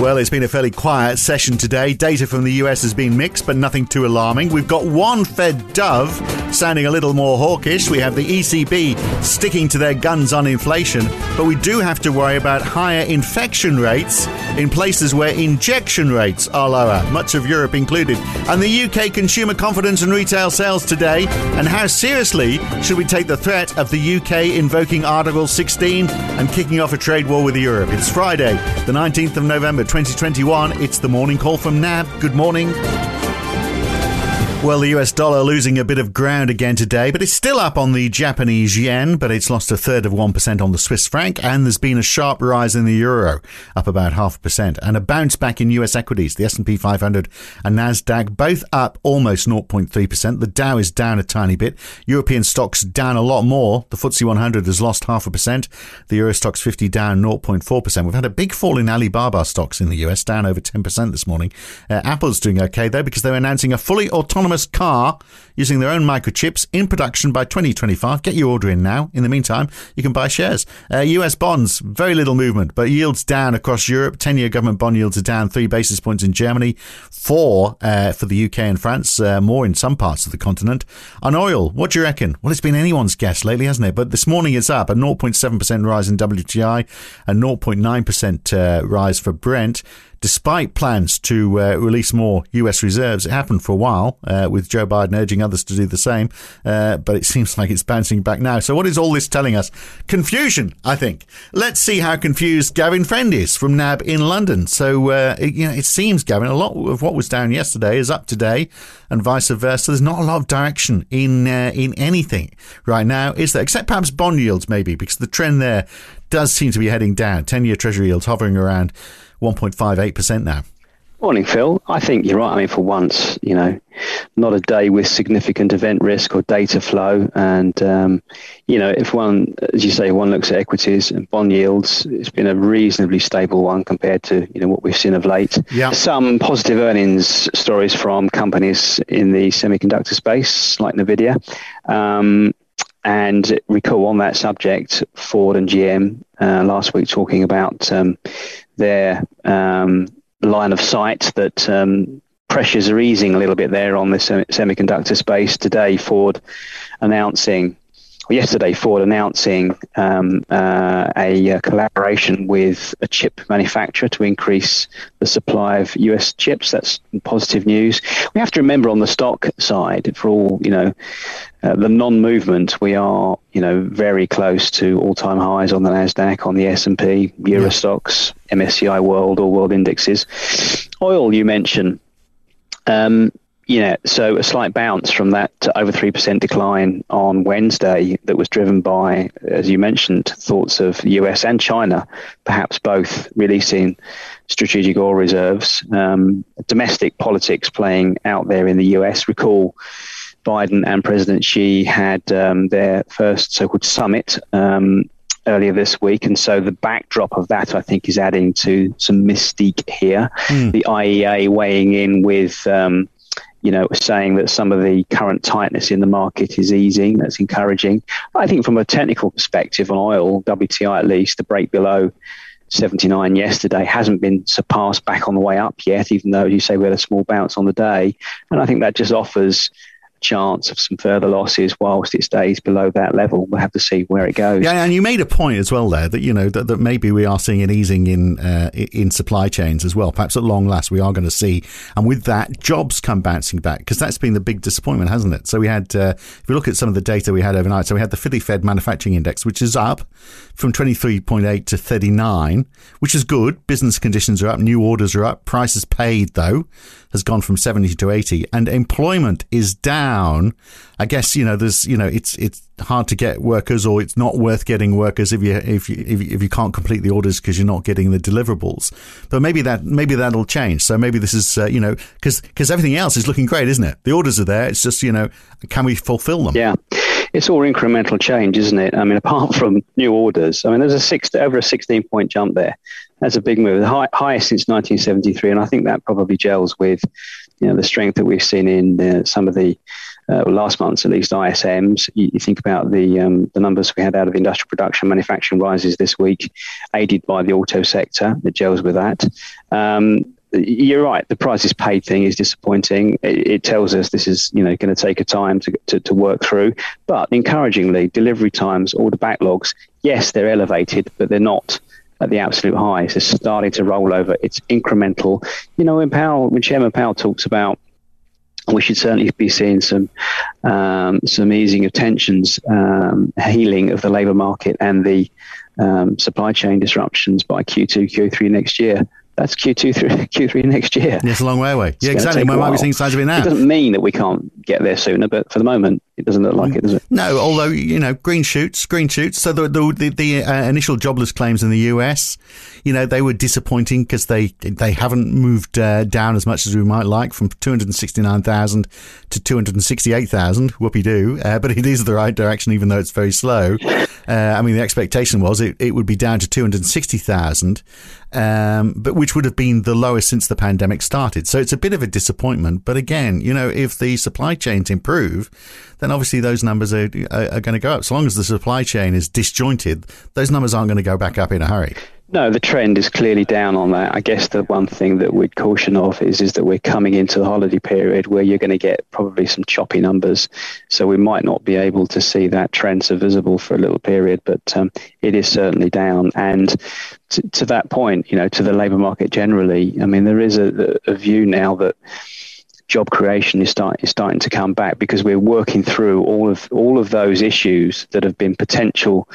Well, it's been a fairly quiet session today. Data from the US has been mixed, but nothing too alarming. We've got one Fed dove sounding a little more hawkish. We have the ECB sticking to their guns on inflation, but we do have to worry about higher infection rates in places where injection rates are lower, much of Europe included. And the UK consumer confidence and retail sales today, and how seriously should we take the threat of the UK invoking Article 16 and kicking off a trade war with Europe? It's Friday, the 19th of November. 2021. It's the morning call from NAB. Good morning. Well, the US dollar losing a bit of ground again today, but it's still up on the Japanese yen, but it's lost a third of 1% on the Swiss franc, and there's been a sharp rise in the euro, up about half a percent, and a bounce back in US equities. The S&P 500 and Nasdaq both up almost 0.3%. The Dow is down a tiny bit. European stocks down a lot more. The FTSE 100 has lost half a percent. The Euro Stoxx 50 down 0.4%. We've had a big fall in Alibaba stocks in the US, down over 10% this morning. Uh, Apple's doing okay though because they're announcing a fully autonomous autonomous car using their own microchips in production by 2025. Get your order in now. In the meantime, you can buy shares. Uh, US bonds, very little movement, but yields down across Europe. 10 year government bond yields are down three basis points in Germany, four uh, for the UK and France, uh, more in some parts of the continent. On oil, what do you reckon? Well, it's been anyone's guess lately, hasn't it? But this morning it's up a 0.7% rise in WTI, a 0.9% uh, rise for Brent despite plans to uh, release more US reserves. It happened for a while uh, with Joe Biden urging others to do the same, uh, but it seems like it's bouncing back now. So, what is all this telling us? Confusion, I think. Let's see how confused Gavin Friend is from NAB in London. So, uh, it, you know, it seems, Gavin, a lot of what was down yesterday is up today, and vice versa. There's not a lot of direction in uh, in anything right now, is there? Except perhaps bond yields, maybe, because the trend there does seem to be heading down. Ten-year Treasury yields hovering around 1.58% now. Morning, Phil. I think you're right. I mean, for once, you know, not a day with significant event risk or data flow. And, um, you know, if one, as you say, one looks at equities and bond yields, it's been a reasonably stable one compared to, you know, what we've seen of late. Yeah. Some positive earnings stories from companies in the semiconductor space, like NVIDIA. Um, and recall on that subject, Ford and GM uh, last week talking about um, their um, line of sight that um, pressures are easing a little bit there on the semiconductor space. Today, Ford announcing yesterday, Ford announcing um, uh, a, uh, collaboration with a chip manufacturer to increase the supply of US chips. That's positive news. We have to remember on the stock side, for all you know, uh, the non-movement, we are you know very close to all-time highs on the Nasdaq, on the S&P, Euro yeah. Stoxx, MSCI World, or World indexes. Oil, you mentioned. Um, know, so a slight bounce from that to over 3% decline on Wednesday that was driven by, as you mentioned, thoughts of US and China, perhaps both releasing strategic oil reserves, um, domestic politics playing out there in the US. Recall Biden and President Xi had um, their first so called summit. Um, earlier this week. And so the backdrop of that, I think, is adding to some mystique here. Mm. The IEA weighing in with um, you know, saying that some of the current tightness in the market is easing. That's encouraging. I think from a technical perspective on oil, WTI at least, the break below 79 yesterday hasn't been surpassed back on the way up yet, even though you say we had a small bounce on the day. And I think that just offers chance of some further losses whilst it stays below that level. We'll have to see where it goes. Yeah, and you made a point as well there that you know that, that maybe we are seeing an easing in uh, in supply chains as well. Perhaps at long last we are going to see, and with that, jobs come bouncing back because that's been the big disappointment, hasn't it? So we had, uh, if we look at some of the data we had overnight, so we had the Philly Fed Manufacturing Index, which is up from twenty three point eight to thirty nine, which is good. Business conditions are up, new orders are up, prices paid though has gone from 70 to 80 and employment is down. I guess, you know, there's, you know, it's, it's hard to get workers or it's not worth getting workers if you, if you, if you, if you can't complete the orders because you're not getting the deliverables. But maybe that, maybe that'll change. So maybe this is, uh, you know, because, because everything else is looking great, isn't it? The orders are there. It's just, you know, can we fulfill them? Yeah it's all incremental change, isn't it? I mean, apart from new orders, I mean, there's a six over a 16 point jump there. That's a big move, the high, highest since 1973, and I think that probably gels with you know, the strength that we've seen in some of the uh, last month's at least ISMs. You, you think about the um, the numbers we had out of industrial production, manufacturing rises this week, aided by the auto sector that gels with that. Um, you're right. The prices paid thing is disappointing. It, it tells us this is, you know, going to take a time to, to, to, work through. But encouragingly, delivery times, the backlogs, yes, they're elevated, but they're not at the absolute highs. They're starting to roll over. It's incremental. You know, when Powell, when Chairman Powell talks about we should certainly be seeing some um, some easing of tensions, um, healing of the labour market, and the um, supply chain disruptions by Q2, Q3 next year that's Q2 through Q3 next year. Yes, a long way away. It's yeah, exactly. We might be seeing signs of it now. It doesn't mean that we can't get there sooner, but for the moment, it doesn't look like it, does it? No, although you know, green shoots, green shoots. So the the, the, the uh, initial jobless claims in the US, you know, they were disappointing because they they haven't moved uh, down as much as we might like from two hundred sixty nine thousand to two hundred sixty eight thousand. Whoopie doo! Uh, but it is the right direction, even though it's very slow. Uh, I mean, the expectation was it, it would be down to two hundred sixty thousand, um, but which would have been the lowest since the pandemic started. So it's a bit of a disappointment. But again, you know, if the supply chains improve then obviously those numbers are, are, are going to go up. So long as the supply chain is disjointed, those numbers aren't going to go back up in a hurry. No, the trend is clearly down on that. I guess the one thing that we'd caution of is is that we're coming into the holiday period where you're going to get probably some choppy numbers. So we might not be able to see that trend so visible for a little period, but um, it is certainly down. And to, to, that point, you know, to the labour market generally, I mean, there is a, a view now that job creation is, start, is starting to come back because we're working through all of all of those issues that have been potential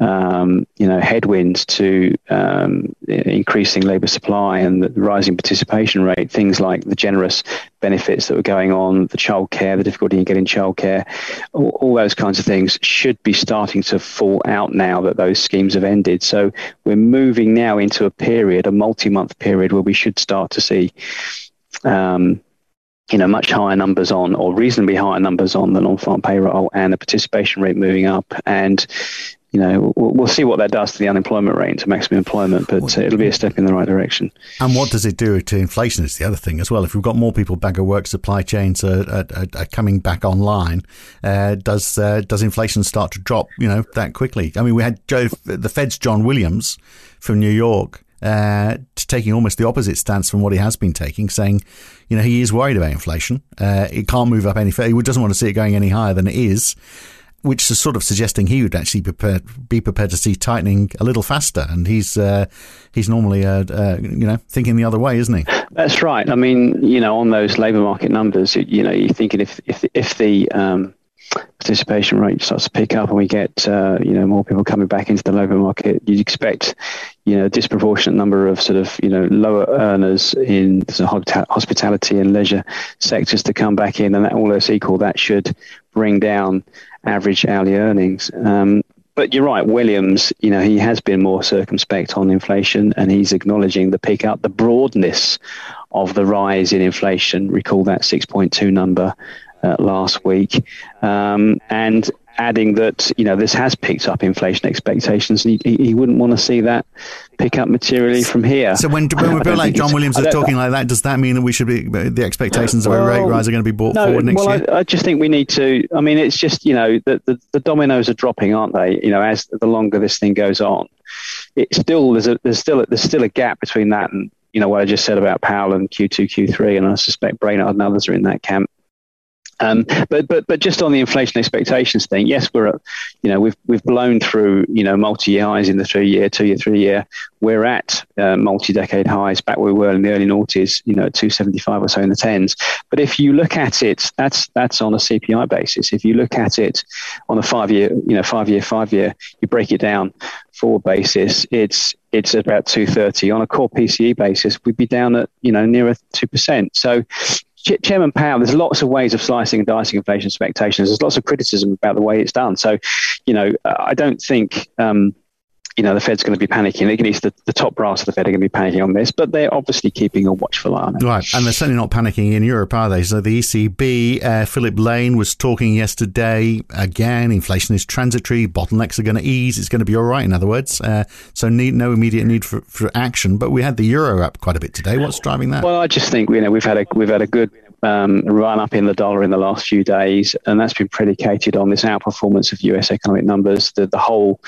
um, you know, headwinds to um, increasing labour supply and the rising participation rate, things like the generous benefits that were going on, the childcare, the difficulty in getting childcare, all, all those kinds of things should be starting to fall out now that those schemes have ended. So we're moving now into a period, a multi-month period, where we should start to see um, you know, much higher numbers on, or reasonably higher numbers on the non-farm payroll, and the participation rate moving up. And you know, we'll, we'll, see what that does to the unemployment rate, to maximum employment, but uh, it'll be a step in the right direction. And what does it do to inflation? Is the other thing as well. If we've got more people back at work, supply chains are, are, are coming back online. Uh, does uh, does inflation start to drop? You know, that quickly? I mean, we had Joe, the Fed's John Williams from New York uh, taking almost the opposite stance from what he has been taking, saying, you know, he is worried about inflation. Uh, it can't move up any further. He doesn't want to see it going any higher than it is, which is sort of suggesting he would actually be prepared, be prepared to see tightening a little faster. And he's uh, he's normally, uh, uh, you know, thinking the other way, isn't he? That's right. I mean, you know, on those labour market numbers, you know, you're thinking if if if the um, participation rate starts to pick up and we get uh, you know more people coming back into the labour market, you'd expect you know a disproportionate number of sort of you know lower earners in the hospitality and leisure sectors to come back in, and that all else equal, that should bring down average hourly earnings. Um, but you're right, Williams. You know he has been more circumspect on inflation, and he's acknowledging the pickup, the broadness of the rise in inflation. Recall that 6.2 number uh, last week, um, and adding that you know this has picked up inflation expectations, and he, he wouldn't want to see that pick up materially from here. So when when people like John Williams are talking like that, does that mean that we should be the expectations of a rate rise are going to be brought no, forward next well, year? I, I, just think we need to. I mean, it's just you know the, the, the dominoes are dropping, aren't they? You know, as the longer this thing goes on, it's still there's a there's still a, there's still a gap between that and you know what I just said about Powell and Q2, Q3, and I suspect Brainard and others are in that camp. Um, but but but just on the inflation expectations thing, yes, we're at, you know we've we've blown through you know multi-year highs in the three-year, two-year, three-year. We're at uh, multi-decade highs back where we were in the early noughties, you know, 275 or so in the tens. But if you look at it, that's that's on a CPI basis. If you look at it on a five-year, you know, five-year, five-year, you break it down forward basis, it's it's about 230 on a core PCE basis. We'd be down at you know nearer two percent. So Chairman Powell, there's lots of ways of slicing and dicing inflation expectations. There's lots of criticism about the way it's done. So, you know, I don't think um, you know, the Fed's going to be panicking. At least the, the top brass of the Fed are going to be panicking on this, but they're obviously keeping a watchful eye on it. Right, and they're certainly not panicking in Europe, are they? So the ECB, uh, Philip Lane was talking yesterday. Again, inflation is transitory. Bottlenecks are going to ease. It's going to be all right. In other words, uh, so need no immediate need for, for action. But we had the euro up quite a bit today. What's driving that? Well, I just think you know we've had a we've had a good um, run up in the dollar in the last few days, and that's been predicated on this outperformance of US economic numbers. The, the whole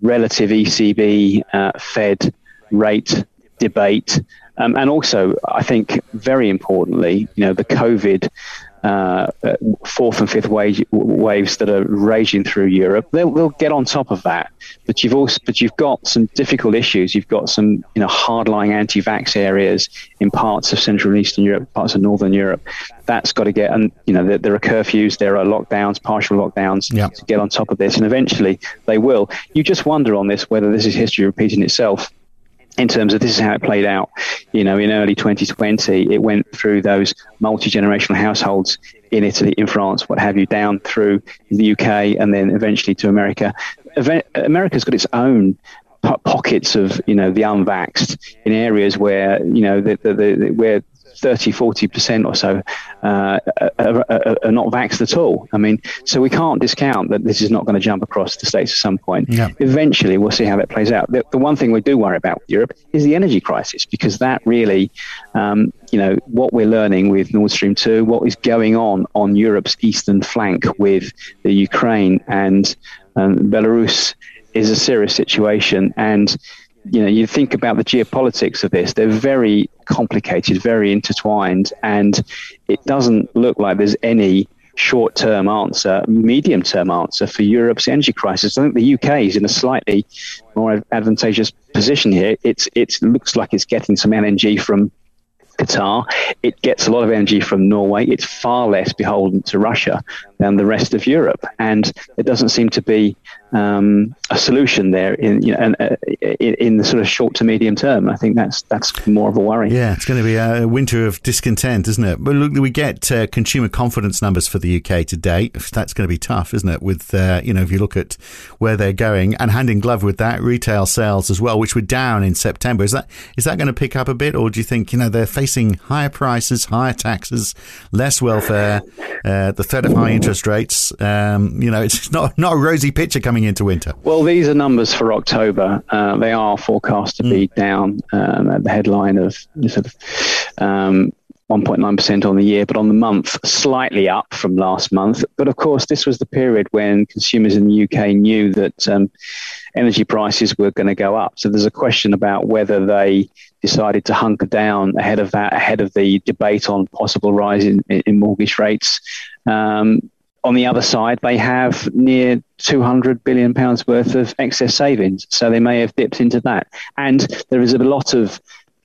relative ECB uh, Fed rate debate. Um, and also, I think very importantly, you know, the COVID uh, fourth and fifth wave, waves that are raging through Europe, they'll, they'll get on top of that. But you've also, but you've got some difficult issues. You've got some, you know, hardline anti-vax areas in parts of Central and Eastern Europe, parts of Northern Europe. That's got to get, and you know, there, there are curfews, there are lockdowns, partial lockdowns to get on top of this, and eventually they will. You just wonder on this whether this is history repeating itself in terms of this is how it played out. You know, in early 2020, it went through those multi generational households in Italy, in France, what have you, down through the UK, and then eventually to America. America's got its own pockets of you know the unvaxxed in areas where you know the, the, the, where 30, 40% or so uh, are, are, are, not vaxxed at all. I mean, so we can't discount that this is not going to jump across the states at some point. Yeah. Eventually, we'll see how that plays out. The, the, one thing we do worry about with Europe is the energy crisis, because that really, um, you know, what we're learning with Nord Stream 2, what is going on on Europe's eastern flank with the Ukraine and um, Belarus is a serious situation. And you know, you think about the geopolitics of this, they're very complicated, very intertwined, and it doesn't look like there's any short term answer, medium term answer for Europe's energy crisis. I think the UK is in a slightly more advantageous position here. It's, it looks like it's getting some LNG from Qatar. It gets a lot of energy from Norway. It's far less beholden to Russia than the rest of Europe, and it doesn't seem to be um, a solution there in you know uh, in, in, the sort of short to medium term. I think that's that's more of a worry. Yeah, it's going to be a winter of discontent, isn't it? But look, we get uh, consumer confidence numbers for the UK today. That's going to be tough, isn't it? With uh, you know, if you look at where they're going, and hand in glove with that, retail sales as well, which were down in September. Is that is that going to pick up a bit, or do you think you know they're facing higher prices, higher taxes, less welfare, uh, the threat of high interest interest rates. Um, you know, it's not not a rosy picture coming into winter. Well, these are numbers for October. Uh, they are forecast to mm. be down um, at the headline of sort of. Um, 1.9% on the year, but on the month, slightly up from last month. But of course, this was the period when consumers in the UK knew that um, energy prices were going to go up. So there's a question about whether they decided to hunker down ahead of that, ahead of the debate on possible rise in, in mortgage rates. Um, on the other side, they have near 200 billion pounds worth of excess savings, so they may have dipped into that. And there is a lot of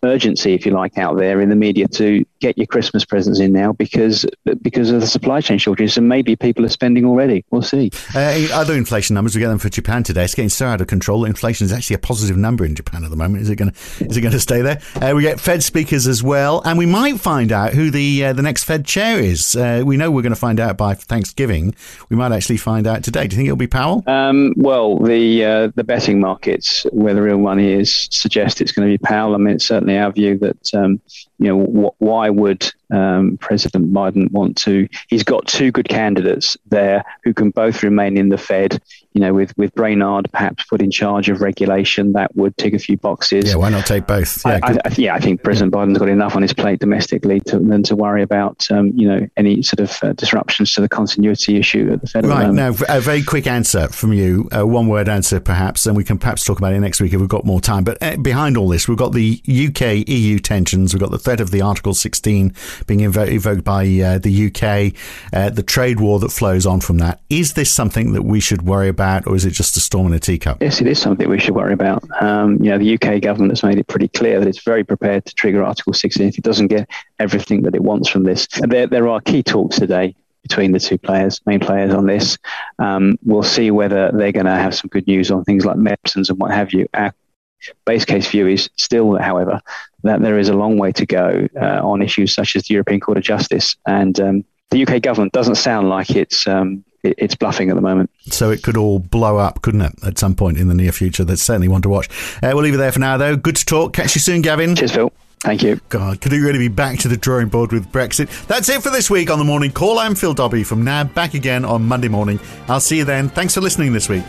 urgency, if you like, out there in the media to get your Christmas presents in now because because of the supply chain shortages, and maybe people are spending already. We'll see. Uh, other inflation numbers we get them for Japan today. It's getting so out of control. Inflation is actually a positive number in Japan at the moment. Is it going to is it going to stay there? Uh, we get Fed speakers as well, and we might find out who the uh, the next Fed chair is. Uh, we know we're going to find out by Thanksgiving. We might actually find out today. Do you think it'll be Powell? Um, well, the uh, the betting markets, where the real money is, suggest it's going to be Powell. I mean, it's certainly our view that um, you know wh- why would um, President Biden want to? He's got two good candidates there who can both remain in the Fed. You know, with with Brainard perhaps put in charge of regulation, that would tick a few boxes. Yeah, why not take both? Yeah, I, I, yeah, I think President Biden's got enough on his plate domestically to, than to worry about um, you know any sort of uh, disruptions to the continuity issue at the Fed. Right now, a very quick answer from you, a one word answer perhaps, and we can perhaps talk about it next week if we've got more time. But uh, behind all this, we've got the UK EU tensions, we've got the threat of the Article 16 being evoked by uh, the UK, uh, the trade war that flows on from that. Is this something that we should worry about, or is it just a storm in a teacup? Yes, it is something we should worry about. Um, you know, the UK government has made it pretty clear that it's very prepared to trigger Article 16 if it doesn't get everything that it wants from this. There, there are key talks today between the two players, main players on this. Um, we'll see whether they're going to have some good news on things like medicines and what have you. Our base case view is still, however, that there is a long way to go uh, on issues such as the European Court of Justice. And um, the UK government doesn't sound like it's um, it's bluffing at the moment. So it could all blow up, couldn't it, at some point in the near future? That's certainly one to watch. Uh, we'll leave it there for now, though. Good to talk. Catch you soon, Gavin. Cheers, Phil. Thank you. God, could it really be back to the drawing board with Brexit? That's it for this week on the Morning Call. I'm Phil Dobbie from NAB, back again on Monday morning. I'll see you then. Thanks for listening this week.